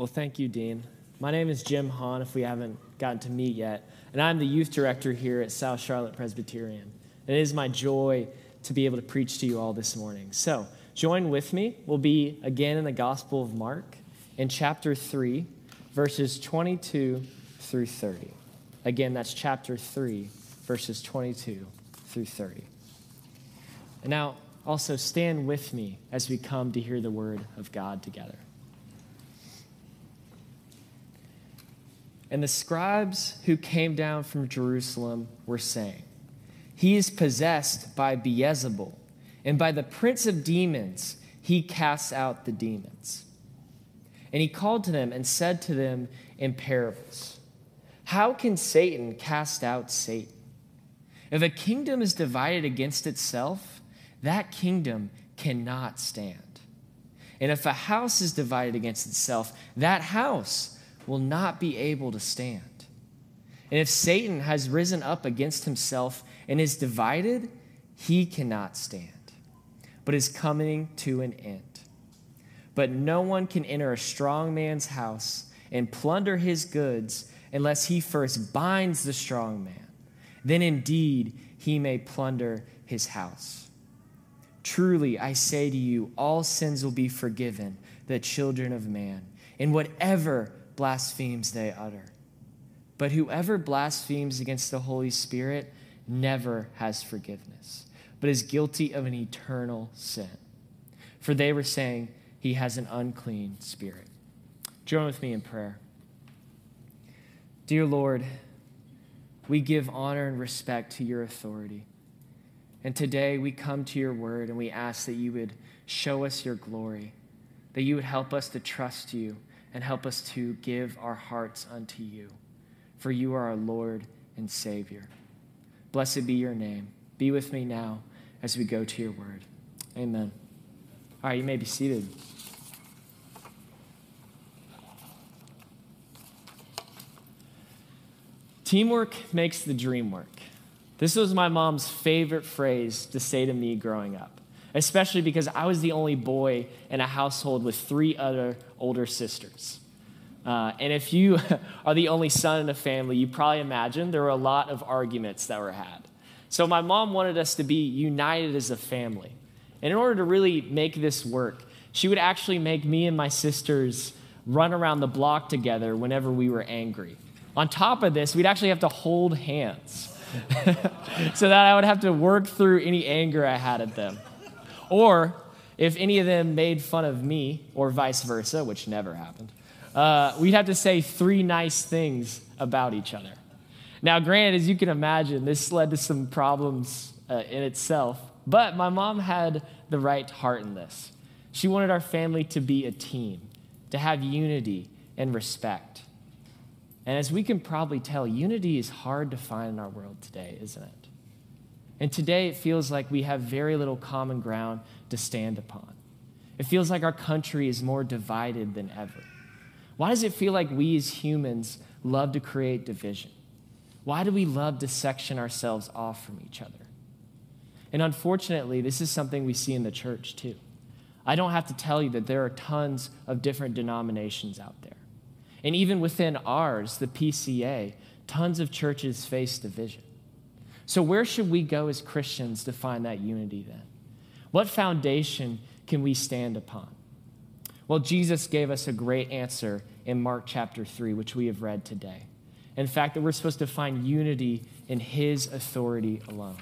Well, thank you, Dean. My name is Jim Hahn, if we haven't gotten to meet yet, and I'm the youth director here at South Charlotte Presbyterian. And it is my joy to be able to preach to you all this morning. So, join with me. We'll be again in the Gospel of Mark in chapter 3, verses 22 through 30. Again, that's chapter 3, verses 22 through 30. And now, also stand with me as we come to hear the word of God together. And the scribes who came down from Jerusalem were saying, He is possessed by Beelzebul, and by the prince of demons he casts out the demons. And he called to them and said to them in parables, How can Satan cast out Satan? If a kingdom is divided against itself, that kingdom cannot stand. And if a house is divided against itself, that house will not be able to stand. And if Satan has risen up against himself and is divided, he cannot stand, but is coming to an end. But no one can enter a strong man's house and plunder his goods unless he first binds the strong man. Then indeed he may plunder his house. Truly, I say to you, all sins will be forgiven the children of man, and whatever blasphemes they utter. But whoever blasphemes against the Holy Spirit never has forgiveness, but is guilty of an eternal sin. For they were saying he has an unclean spirit. Join with me in prayer. Dear Lord, we give honor and respect to your authority. And today we come to your word and we ask that you would show us your glory, that you would help us to trust you and help us to give our hearts unto you. For you are our Lord and Savior. Blessed be your name. Be with me now as we go to your word. Amen. All right, you may be seated. Teamwork makes the dream work. This was my mom's favorite phrase to say to me growing up especially because I was the only boy in a household with three other older sisters. Uh, and if you are the only son in a family, you probably imagine there were a lot of arguments that were had. So my mom wanted us to be united as a family. And in order to really make this work, she would actually make me and my sisters run around the block together whenever we were angry. On top of this, we'd actually have to hold hands so that I would have to work through any anger I had at them. Or if any of them made fun of me, or vice versa, which never happened, uh, we'd have to say three nice things about each other. Now, granted, as you can imagine, this led to some problems uh, in itself, but my mom had the right heart in this. She wanted our family to be a team, to have unity and respect. And as we can probably tell, unity is hard to find in our world today, isn't it? And today it feels like we have very little common ground to stand upon. It feels like our country is more divided than ever. Why does it feel like we as humans love to create division? Why do we love to section ourselves off from each other? And unfortunately, this is something we see in the church too. I don't have to tell you that there are tons of different denominations out there. And even within ours, the PCA, tons of churches face division. So, where should we go as Christians to find that unity then? What foundation can we stand upon? Well, Jesus gave us a great answer in Mark chapter 3, which we have read today. In fact, that we're supposed to find unity in his authority alone.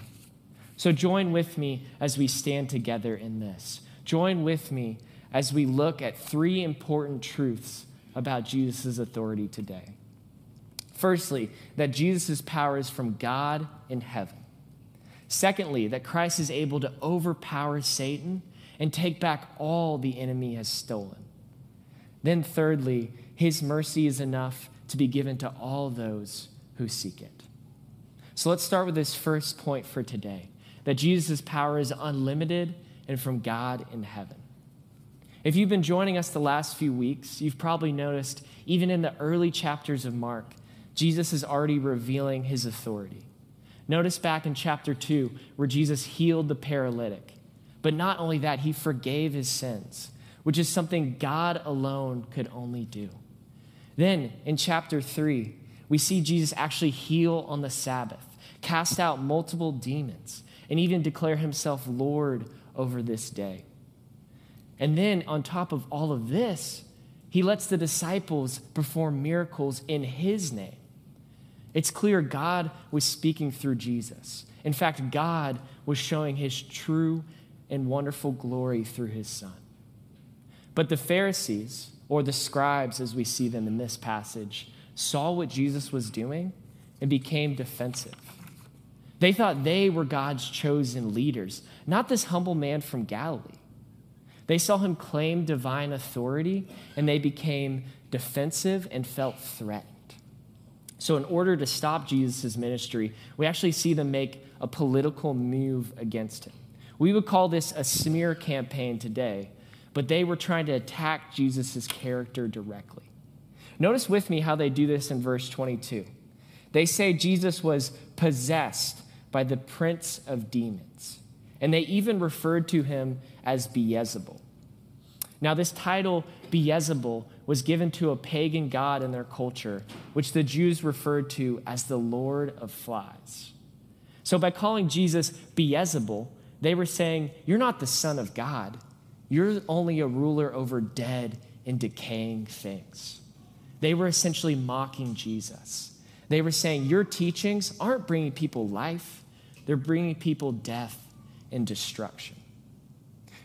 So, join with me as we stand together in this. Join with me as we look at three important truths about Jesus' authority today. Firstly, that Jesus' power is from God in heaven. Secondly, that Christ is able to overpower Satan and take back all the enemy has stolen. Then, thirdly, his mercy is enough to be given to all those who seek it. So let's start with this first point for today that Jesus' power is unlimited and from God in heaven. If you've been joining us the last few weeks, you've probably noticed, even in the early chapters of Mark, Jesus is already revealing his authority. Notice back in chapter 2 where Jesus healed the paralytic. But not only that, he forgave his sins, which is something God alone could only do. Then in chapter 3, we see Jesus actually heal on the Sabbath, cast out multiple demons, and even declare himself Lord over this day. And then, on top of all of this, he lets the disciples perform miracles in his name. It's clear God was speaking through Jesus. In fact, God was showing his true and wonderful glory through his son. But the Pharisees, or the scribes as we see them in this passage, saw what Jesus was doing and became defensive. They thought they were God's chosen leaders, not this humble man from Galilee. They saw him claim divine authority and they became defensive and felt threatened. So, in order to stop Jesus' ministry, we actually see them make a political move against him. We would call this a smear campaign today, but they were trying to attack Jesus' character directly. Notice with me how they do this in verse 22. They say Jesus was possessed by the prince of demons, and they even referred to him as Beelzebul. Now, this title, Beelzebul, was given to a pagan god in their culture, which the Jews referred to as the Lord of Flies. So, by calling Jesus Beelzebul, they were saying, You're not the Son of God. You're only a ruler over dead and decaying things. They were essentially mocking Jesus. They were saying, Your teachings aren't bringing people life, they're bringing people death and destruction.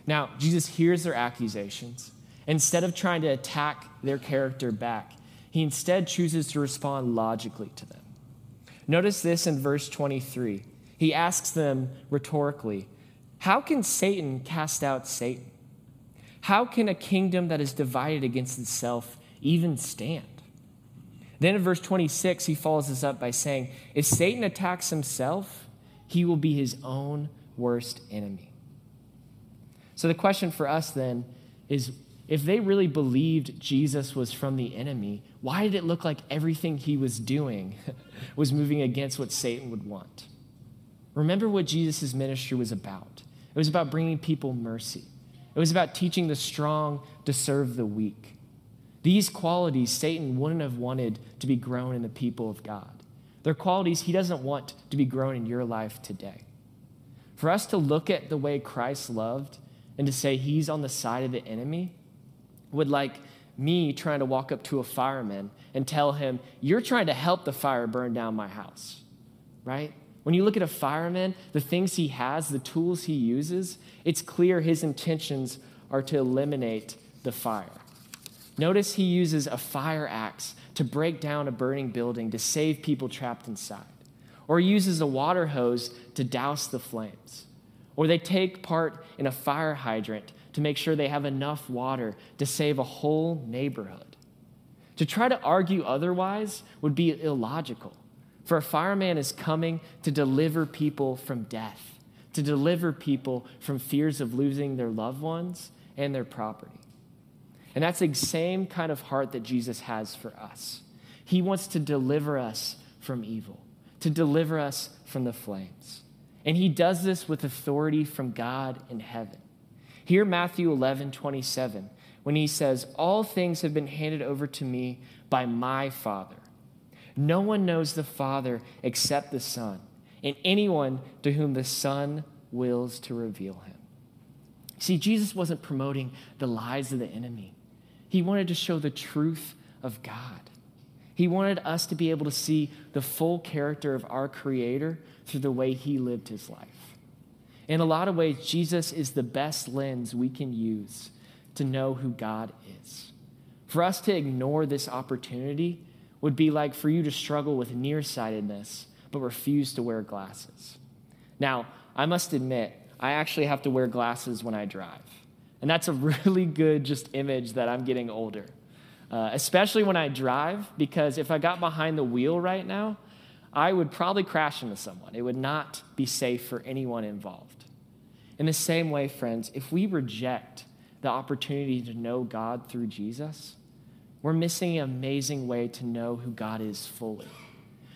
Now, Jesus hears their accusations. Instead of trying to attack their character back, he instead chooses to respond logically to them. Notice this in verse 23. He asks them rhetorically, How can Satan cast out Satan? How can a kingdom that is divided against itself even stand? Then in verse 26, he follows this up by saying, If Satan attacks himself, he will be his own worst enemy. So the question for us then is if they really believed Jesus was from the enemy, why did it look like everything he was doing was moving against what Satan would want? Remember what Jesus' ministry was about. It was about bringing people mercy. It was about teaching the strong to serve the weak. These qualities Satan wouldn't have wanted to be grown in the people of God. They're qualities he doesn't want to be grown in your life today. For us to look at the way Christ loved and to say he's on the side of the enemy would like me trying to walk up to a fireman and tell him, You're trying to help the fire burn down my house, right? When you look at a fireman, the things he has, the tools he uses, it's clear his intentions are to eliminate the fire. Notice he uses a fire axe to break down a burning building to save people trapped inside, or he uses a water hose to douse the flames, or they take part in a fire hydrant to make sure they have enough water to save a whole neighborhood. To try to argue otherwise would be illogical. For a fireman is coming to deliver people from death, to deliver people from fears of losing their loved ones and their property. And that's the same kind of heart that Jesus has for us. He wants to deliver us from evil, to deliver us from the flames. And he does this with authority from God in heaven. Hear Matthew 11, 27, when he says, All things have been handed over to me by my Father. No one knows the Father except the Son, and anyone to whom the Son wills to reveal him. See, Jesus wasn't promoting the lies of the enemy, he wanted to show the truth of God. He wanted us to be able to see the full character of our Creator through the way He lived His life. In a lot of ways, Jesus is the best lens we can use to know who God is. For us to ignore this opportunity would be like for you to struggle with nearsightedness but refuse to wear glasses. Now, I must admit, I actually have to wear glasses when I drive. And that's a really good just image that I'm getting older. Uh, especially when I drive, because if I got behind the wheel right now, I would probably crash into someone. It would not be safe for anyone involved. In the same way, friends, if we reject the opportunity to know God through Jesus, we're missing an amazing way to know who God is fully.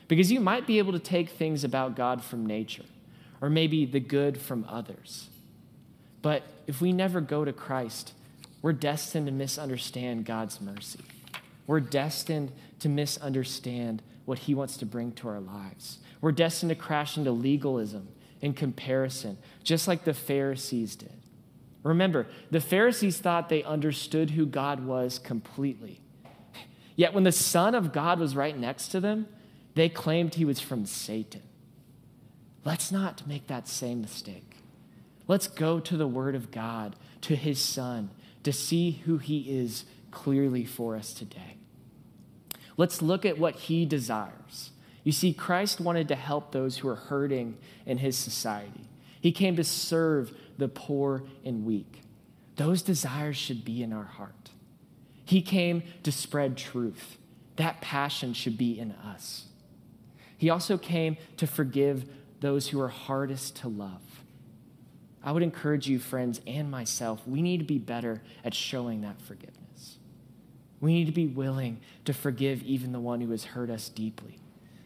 Because you might be able to take things about God from nature, or maybe the good from others. But if we never go to Christ, we're destined to misunderstand God's mercy. we're destined to misunderstand what He wants to bring to our lives. We're destined to crash into legalism and comparison, just like the Pharisees did. Remember, the Pharisees thought they understood who God was completely. Yet when the Son of God was right next to them, they claimed he was from Satan. Let's not make that same mistake. Let's go to the Word of God, to His Son, to see who He is clearly for us today. Let's look at what He desires. You see, Christ wanted to help those who are hurting in His society, He came to serve the poor and weak. Those desires should be in our heart. He came to spread truth. That passion should be in us. He also came to forgive those who are hardest to love. I would encourage you, friends, and myself, we need to be better at showing that forgiveness. We need to be willing to forgive even the one who has hurt us deeply,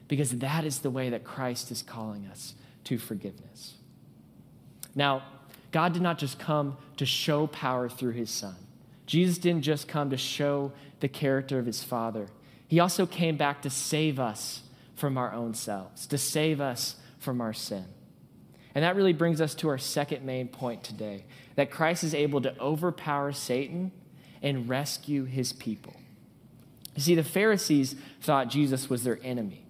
because that is the way that Christ is calling us to forgiveness. Now, God did not just come to show power through his son. Jesus didn't just come to show the character of his Father, he also came back to save us from our own selves, to save us from our sin. And that really brings us to our second main point today that Christ is able to overpower Satan and rescue his people. You see, the Pharisees thought Jesus was their enemy,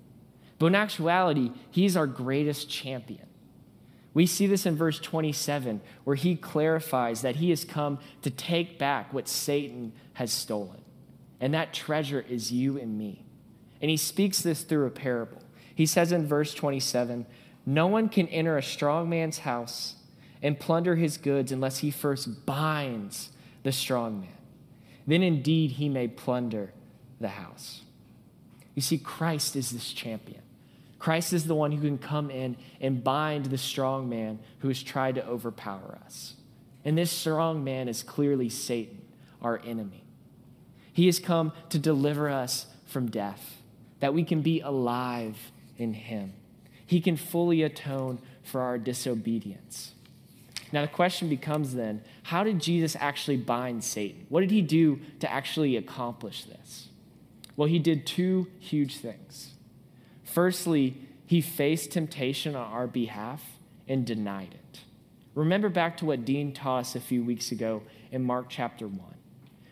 but in actuality, he's our greatest champion. We see this in verse 27, where he clarifies that he has come to take back what Satan has stolen. And that treasure is you and me. And he speaks this through a parable. He says in verse 27 No one can enter a strong man's house and plunder his goods unless he first binds the strong man. Then indeed he may plunder the house. You see, Christ is this champion. Christ is the one who can come in and bind the strong man who has tried to overpower us. And this strong man is clearly Satan, our enemy. He has come to deliver us from death, that we can be alive in him. He can fully atone for our disobedience. Now, the question becomes then how did Jesus actually bind Satan? What did he do to actually accomplish this? Well, he did two huge things. Firstly, he faced temptation on our behalf and denied it. Remember back to what Dean taught us a few weeks ago in Mark chapter 1.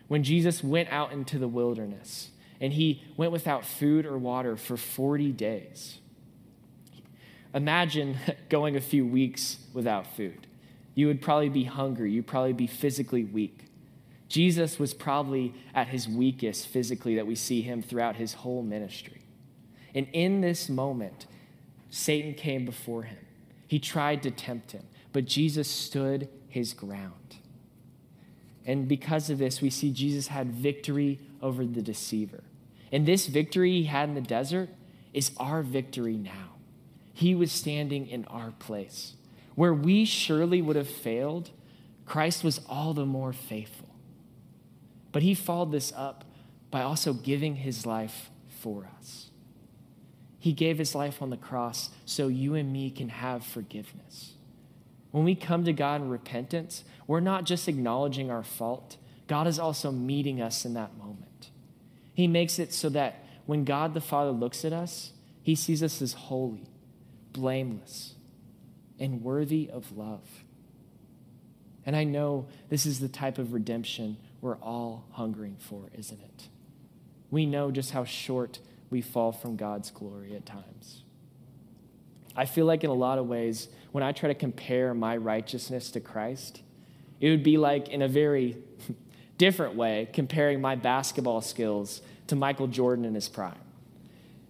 When Jesus went out into the wilderness and he went without food or water for 40 days. Imagine going a few weeks without food. You would probably be hungry, you'd probably be physically weak. Jesus was probably at his weakest physically that we see him throughout his whole ministry. And in this moment, Satan came before him. He tried to tempt him, but Jesus stood his ground. And because of this, we see Jesus had victory over the deceiver. And this victory he had in the desert is our victory now. He was standing in our place. Where we surely would have failed, Christ was all the more faithful. But he followed this up by also giving his life for us. He gave his life on the cross so you and me can have forgiveness. When we come to God in repentance, we're not just acknowledging our fault, God is also meeting us in that moment. He makes it so that when God the Father looks at us, he sees us as holy, blameless, and worthy of love. And I know this is the type of redemption we're all hungering for, isn't it? We know just how short we fall from God's glory at times. I feel like, in a lot of ways, when I try to compare my righteousness to Christ, it would be like, in a very different way, comparing my basketball skills to Michael Jordan in his prime.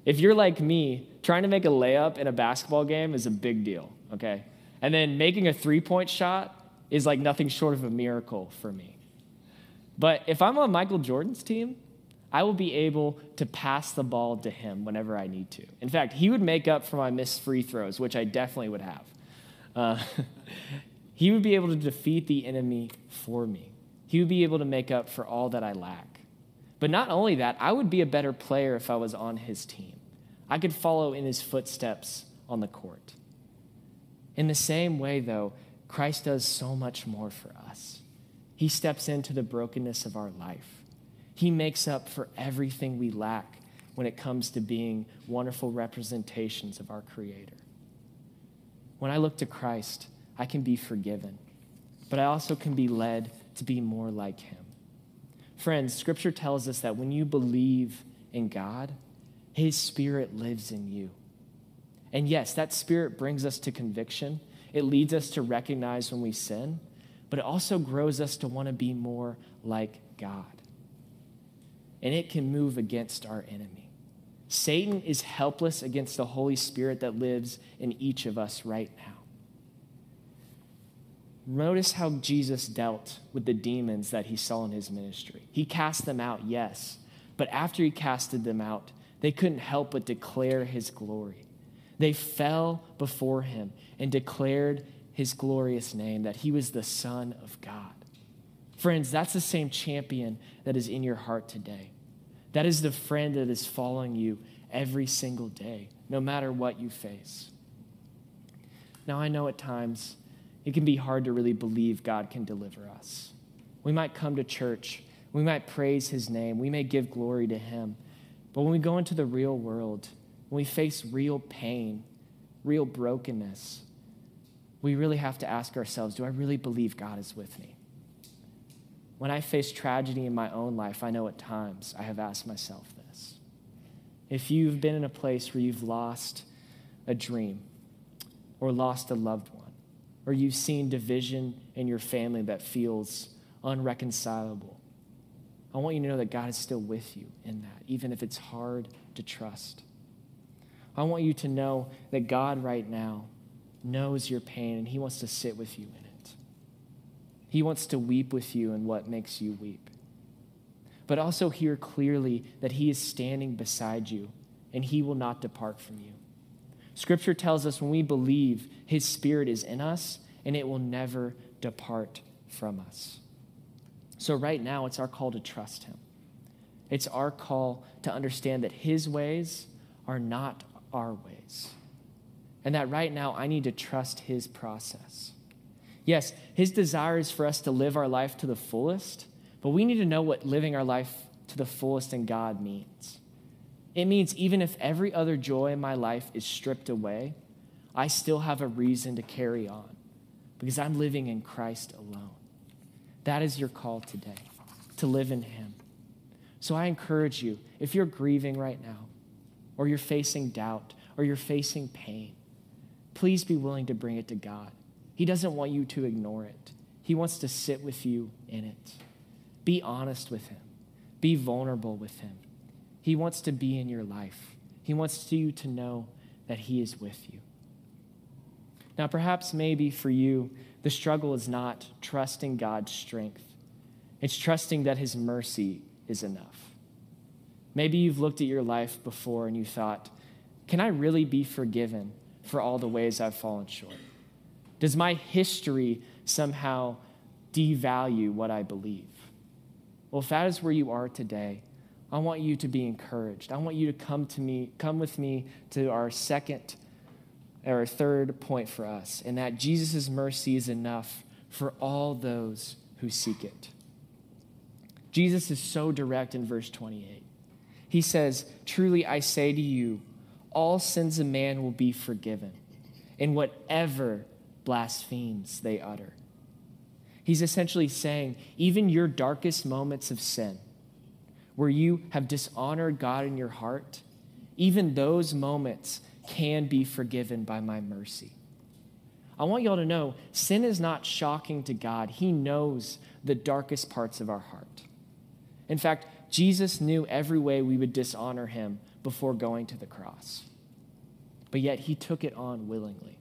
If you're like me, trying to make a layup in a basketball game is a big deal, okay? And then making a three point shot is like nothing short of a miracle for me. But if I'm on Michael Jordan's team, I will be able to pass the ball to him whenever I need to. In fact, he would make up for my missed free throws, which I definitely would have. Uh, he would be able to defeat the enemy for me. He would be able to make up for all that I lack. But not only that, I would be a better player if I was on his team. I could follow in his footsteps on the court. In the same way, though, Christ does so much more for us. He steps into the brokenness of our life. He makes up for everything we lack when it comes to being wonderful representations of our Creator. When I look to Christ, I can be forgiven, but I also can be led to be more like Him. Friends, Scripture tells us that when you believe in God, His Spirit lives in you. And yes, that Spirit brings us to conviction. It leads us to recognize when we sin, but it also grows us to want to be more like God. And it can move against our enemy. Satan is helpless against the Holy Spirit that lives in each of us right now. Notice how Jesus dealt with the demons that he saw in his ministry. He cast them out, yes, but after he casted them out, they couldn't help but declare his glory. They fell before him and declared his glorious name, that he was the Son of God. Friends, that's the same champion that is in your heart today. That is the friend that is following you every single day, no matter what you face. Now, I know at times it can be hard to really believe God can deliver us. We might come to church, we might praise his name, we may give glory to him. But when we go into the real world, when we face real pain, real brokenness, we really have to ask ourselves do I really believe God is with me? When I face tragedy in my own life, I know at times I have asked myself this. If you've been in a place where you've lost a dream or lost a loved one, or you've seen division in your family that feels unreconcilable, I want you to know that God is still with you in that, even if it's hard to trust. I want you to know that God right now knows your pain and He wants to sit with you in it. He wants to weep with you in what makes you weep. But also hear clearly that He is standing beside you and He will not depart from you. Scripture tells us when we believe, His Spirit is in us and it will never depart from us. So, right now, it's our call to trust Him. It's our call to understand that His ways are not our ways and that right now I need to trust His process. Yes, His desire is for us to live our life to the fullest, but we need to know what living our life to the fullest in God means. It means even if every other joy in my life is stripped away, I still have a reason to carry on because I'm living in Christ alone. That is your call today, to live in Him. So I encourage you, if you're grieving right now, or you're facing doubt, or you're facing pain, please be willing to bring it to God. He doesn't want you to ignore it, He wants to sit with you in it. Be honest with Him, be vulnerable with Him. He wants to be in your life, He wants you to know that He is with you. Now, perhaps maybe for you, the struggle is not trusting God's strength, it's trusting that His mercy is enough. Maybe you've looked at your life before and you thought, can I really be forgiven for all the ways I've fallen short? Does my history somehow devalue what I believe? Well, if that is where you are today, I want you to be encouraged. I want you to come to me, come with me to our second or third point for us, and that Jesus' mercy is enough for all those who seek it. Jesus is so direct in verse 28. He says, Truly I say to you, all sins of man will be forgiven, in whatever blasphemes they utter. He's essentially saying, even your darkest moments of sin, where you have dishonored God in your heart, even those moments can be forgiven by my mercy. I want y'all to know sin is not shocking to God. He knows the darkest parts of our heart. In fact, Jesus knew every way we would dishonor him before going to the cross. But yet he took it on willingly.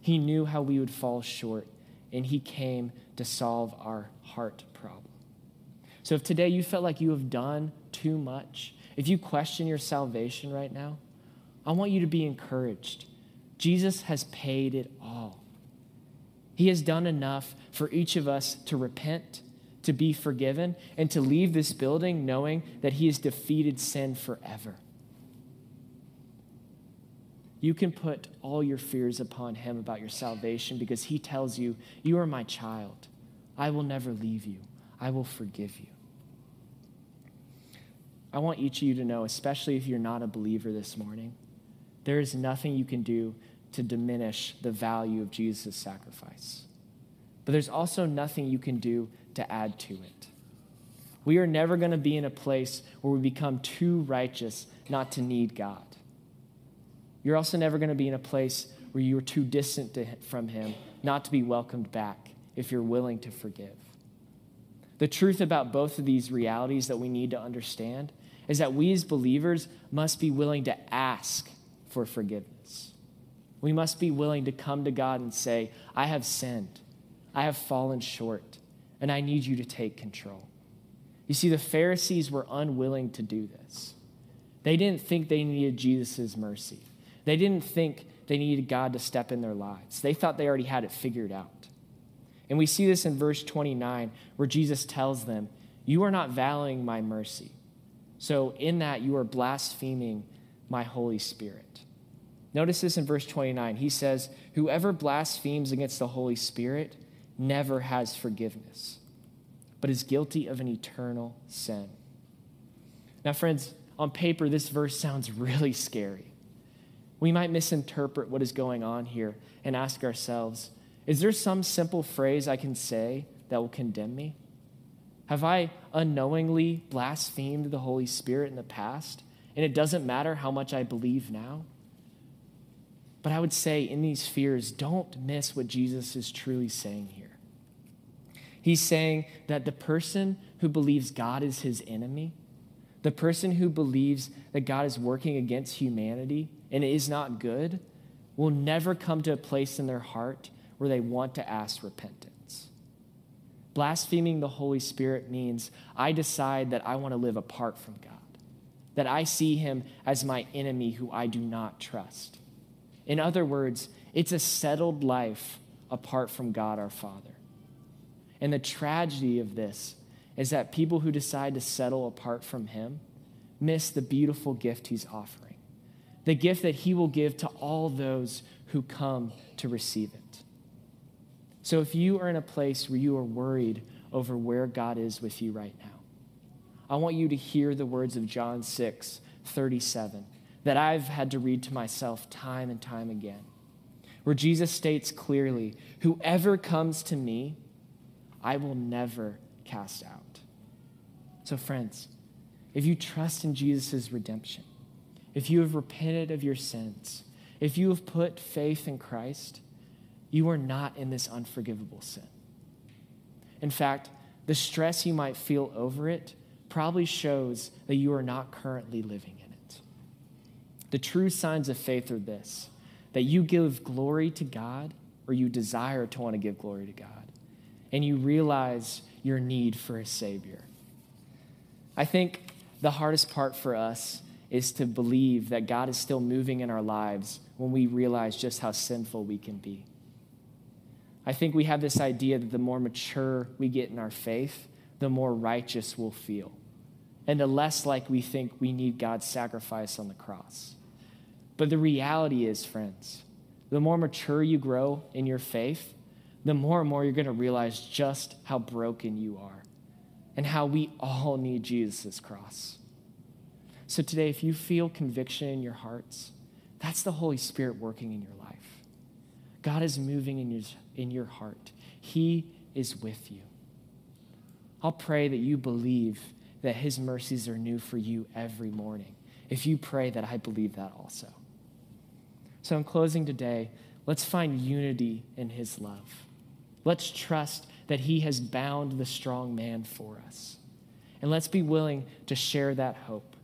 He knew how we would fall short, and he came to solve our heart problem. So if today you felt like you have done too much, if you question your salvation right now, I want you to be encouraged. Jesus has paid it all. He has done enough for each of us to repent, to be forgiven, and to leave this building knowing that He has defeated sin forever. You can put all your fears upon him about your salvation because he tells you, You are my child. I will never leave you, I will forgive you. I want each of you to know, especially if you're not a believer this morning, there is nothing you can do to diminish the value of Jesus' sacrifice. But there's also nothing you can do to add to it. We are never going to be in a place where we become too righteous not to need God. You're also never going to be in a place where you are too distant to, from Him not to be welcomed back if you're willing to forgive. The truth about both of these realities that we need to understand is that we as believers must be willing to ask for forgiveness. We must be willing to come to God and say, I have sinned, I have fallen short, and I need you to take control. You see, the Pharisees were unwilling to do this. They didn't think they needed Jesus' mercy. They didn't think they needed God to step in their lives. They thought they already had it figured out. And we see this in verse 29, where Jesus tells them, You are not valuing my mercy. So, in that, you are blaspheming my Holy Spirit. Notice this in verse 29. He says, Whoever blasphemes against the Holy Spirit never has forgiveness, but is guilty of an eternal sin. Now, friends, on paper, this verse sounds really scary. We might misinterpret what is going on here and ask ourselves, is there some simple phrase I can say that will condemn me? Have I unknowingly blasphemed the Holy Spirit in the past? And it doesn't matter how much I believe now? But I would say in these fears, don't miss what Jesus is truly saying here. He's saying that the person who believes God is his enemy, the person who believes that God is working against humanity and is not good, will never come to a place in their heart where they want to ask repentance. Blaspheming the Holy Spirit means I decide that I want to live apart from God, that I see him as my enemy who I do not trust. In other words, it's a settled life apart from God our Father. And the tragedy of this is that people who decide to settle apart from him miss the beautiful gift he's offering, the gift that he will give to all those who come to receive it. So if you are in a place where you are worried over where God is with you right now, I want you to hear the words of John 6 37 that I've had to read to myself time and time again, where Jesus states clearly, Whoever comes to me, I will never cast out. So, friends, if you trust in Jesus' redemption, if you have repented of your sins, if you have put faith in Christ, you are not in this unforgivable sin. In fact, the stress you might feel over it probably shows that you are not currently living in it. The true signs of faith are this that you give glory to God, or you desire to want to give glory to God, and you realize your need for a Savior. I think the hardest part for us is to believe that God is still moving in our lives when we realize just how sinful we can be. I think we have this idea that the more mature we get in our faith, the more righteous we'll feel, and the less like we think we need God's sacrifice on the cross. But the reality is, friends, the more mature you grow in your faith, the more and more you're going to realize just how broken you are and how we all need Jesus' cross. So today, if you feel conviction in your hearts, that's the Holy Spirit working in your life. God is moving in your, in your heart, He is with you. I'll pray that you believe that His mercies are new for you every morning. If you pray that, I believe that also. So, in closing today, let's find unity in His love. Let's trust that He has bound the strong man for us. And let's be willing to share that hope.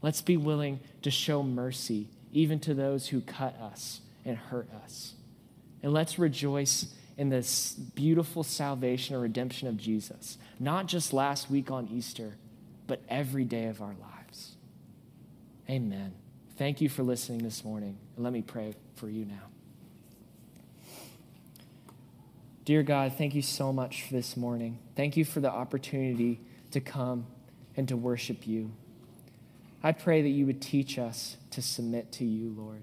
Let's be willing to show mercy even to those who cut us and hurt us. And let's rejoice in this beautiful salvation or redemption of Jesus, not just last week on Easter, but every day of our lives. Amen. Thank you for listening this morning. Let me pray for you now. Dear God, thank you so much for this morning. Thank you for the opportunity to come and to worship you. I pray that you would teach us to submit to you, Lord.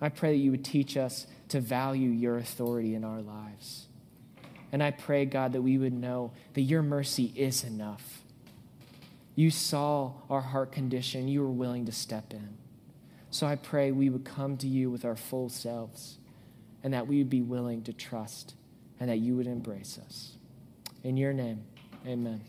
I pray that you would teach us to value your authority in our lives. And I pray, God, that we would know that your mercy is enough. You saw our heart condition. You were willing to step in. So I pray we would come to you with our full selves and that we would be willing to trust and that you would embrace us. In your name, amen.